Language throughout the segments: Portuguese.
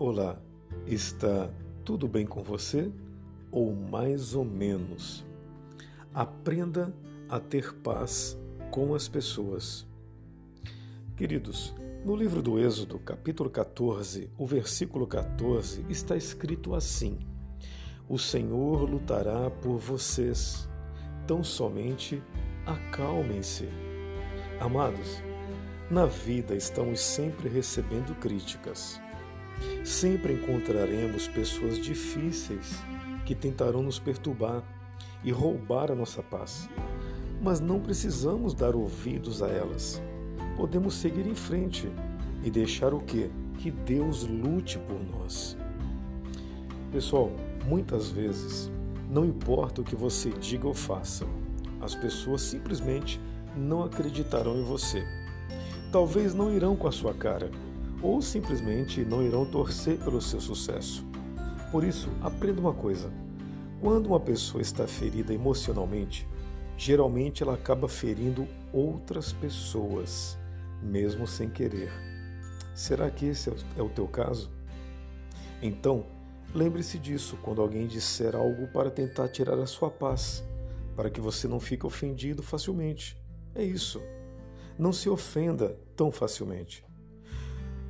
Olá, está tudo bem com você? Ou mais ou menos? Aprenda a ter paz com as pessoas. Queridos, no livro do Êxodo, capítulo 14, o versículo 14, está escrito assim: O Senhor lutará por vocês, tão somente acalmem-se. Amados, na vida estamos sempre recebendo críticas Sempre encontraremos pessoas difíceis que tentarão nos perturbar e roubar a nossa paz. Mas não precisamos dar ouvidos a elas. Podemos seguir em frente e deixar o que? Que Deus lute por nós. Pessoal, muitas vezes, não importa o que você diga ou faça, as pessoas simplesmente não acreditarão em você. Talvez não irão com a sua cara, ou simplesmente não irão torcer pelo seu sucesso. Por isso, aprenda uma coisa: quando uma pessoa está ferida emocionalmente, geralmente ela acaba ferindo outras pessoas, mesmo sem querer. Será que esse é o teu caso? Então, lembre-se disso quando alguém disser algo para tentar tirar a sua paz, para que você não fique ofendido facilmente. É isso. Não se ofenda tão facilmente.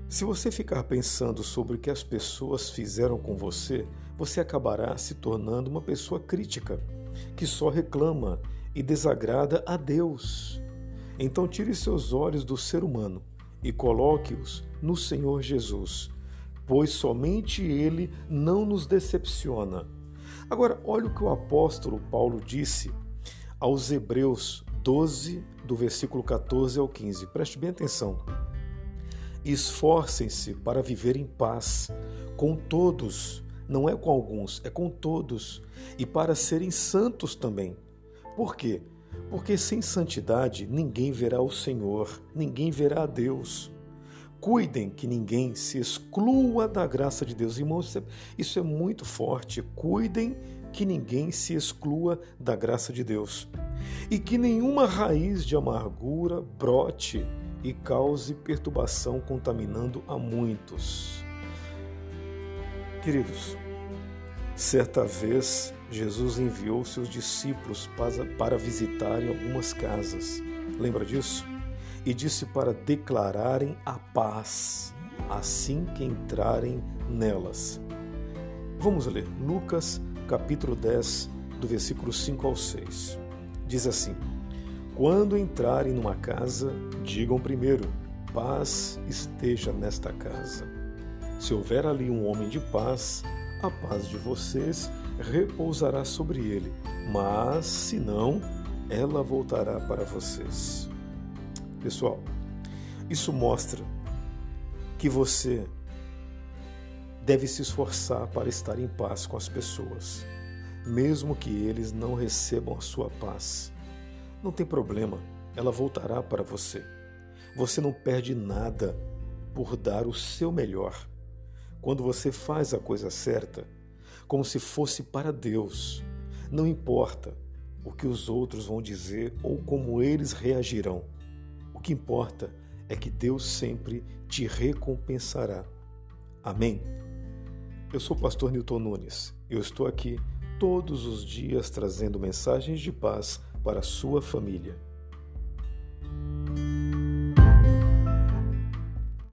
Se você ficar pensando sobre o que as pessoas fizeram com você, você acabará se tornando uma pessoa crítica, que só reclama e desagrada a Deus. Então tire seus olhos do ser humano e coloque-os no Senhor Jesus, pois somente Ele não nos decepciona. Agora, olha o que o apóstolo Paulo disse aos Hebreus 12, do versículo 14 ao 15. Preste bem atenção. Esforcem-se para viver em paz com todos, não é com alguns, é com todos, e para serem santos também. Por quê? Porque sem santidade ninguém verá o Senhor, ninguém verá a Deus. Cuidem que ninguém se exclua da graça de Deus. Irmãos, isso é, é muito forte. Cuidem que ninguém se exclua da graça de Deus. E que nenhuma raiz de amargura brote e cause perturbação, contaminando a muitos. Queridos, certa vez Jesus enviou seus discípulos para visitarem algumas casas. Lembra disso? E disse para declararem a paz assim que entrarem nelas. Vamos ler Lucas capítulo 10, do versículo 5 ao 6. Diz assim: quando entrarem numa casa, digam primeiro: paz esteja nesta casa. Se houver ali um homem de paz, a paz de vocês repousará sobre ele, mas se não, ela voltará para vocês. Pessoal, isso mostra que você deve se esforçar para estar em paz com as pessoas, mesmo que eles não recebam a sua paz. Não tem problema, ela voltará para você. Você não perde nada por dar o seu melhor. Quando você faz a coisa certa, como se fosse para Deus, não importa o que os outros vão dizer ou como eles reagirão. O que importa é que Deus sempre te recompensará. Amém? Eu sou o pastor Newton Nunes. Eu estou aqui todos os dias trazendo mensagens de paz para sua família.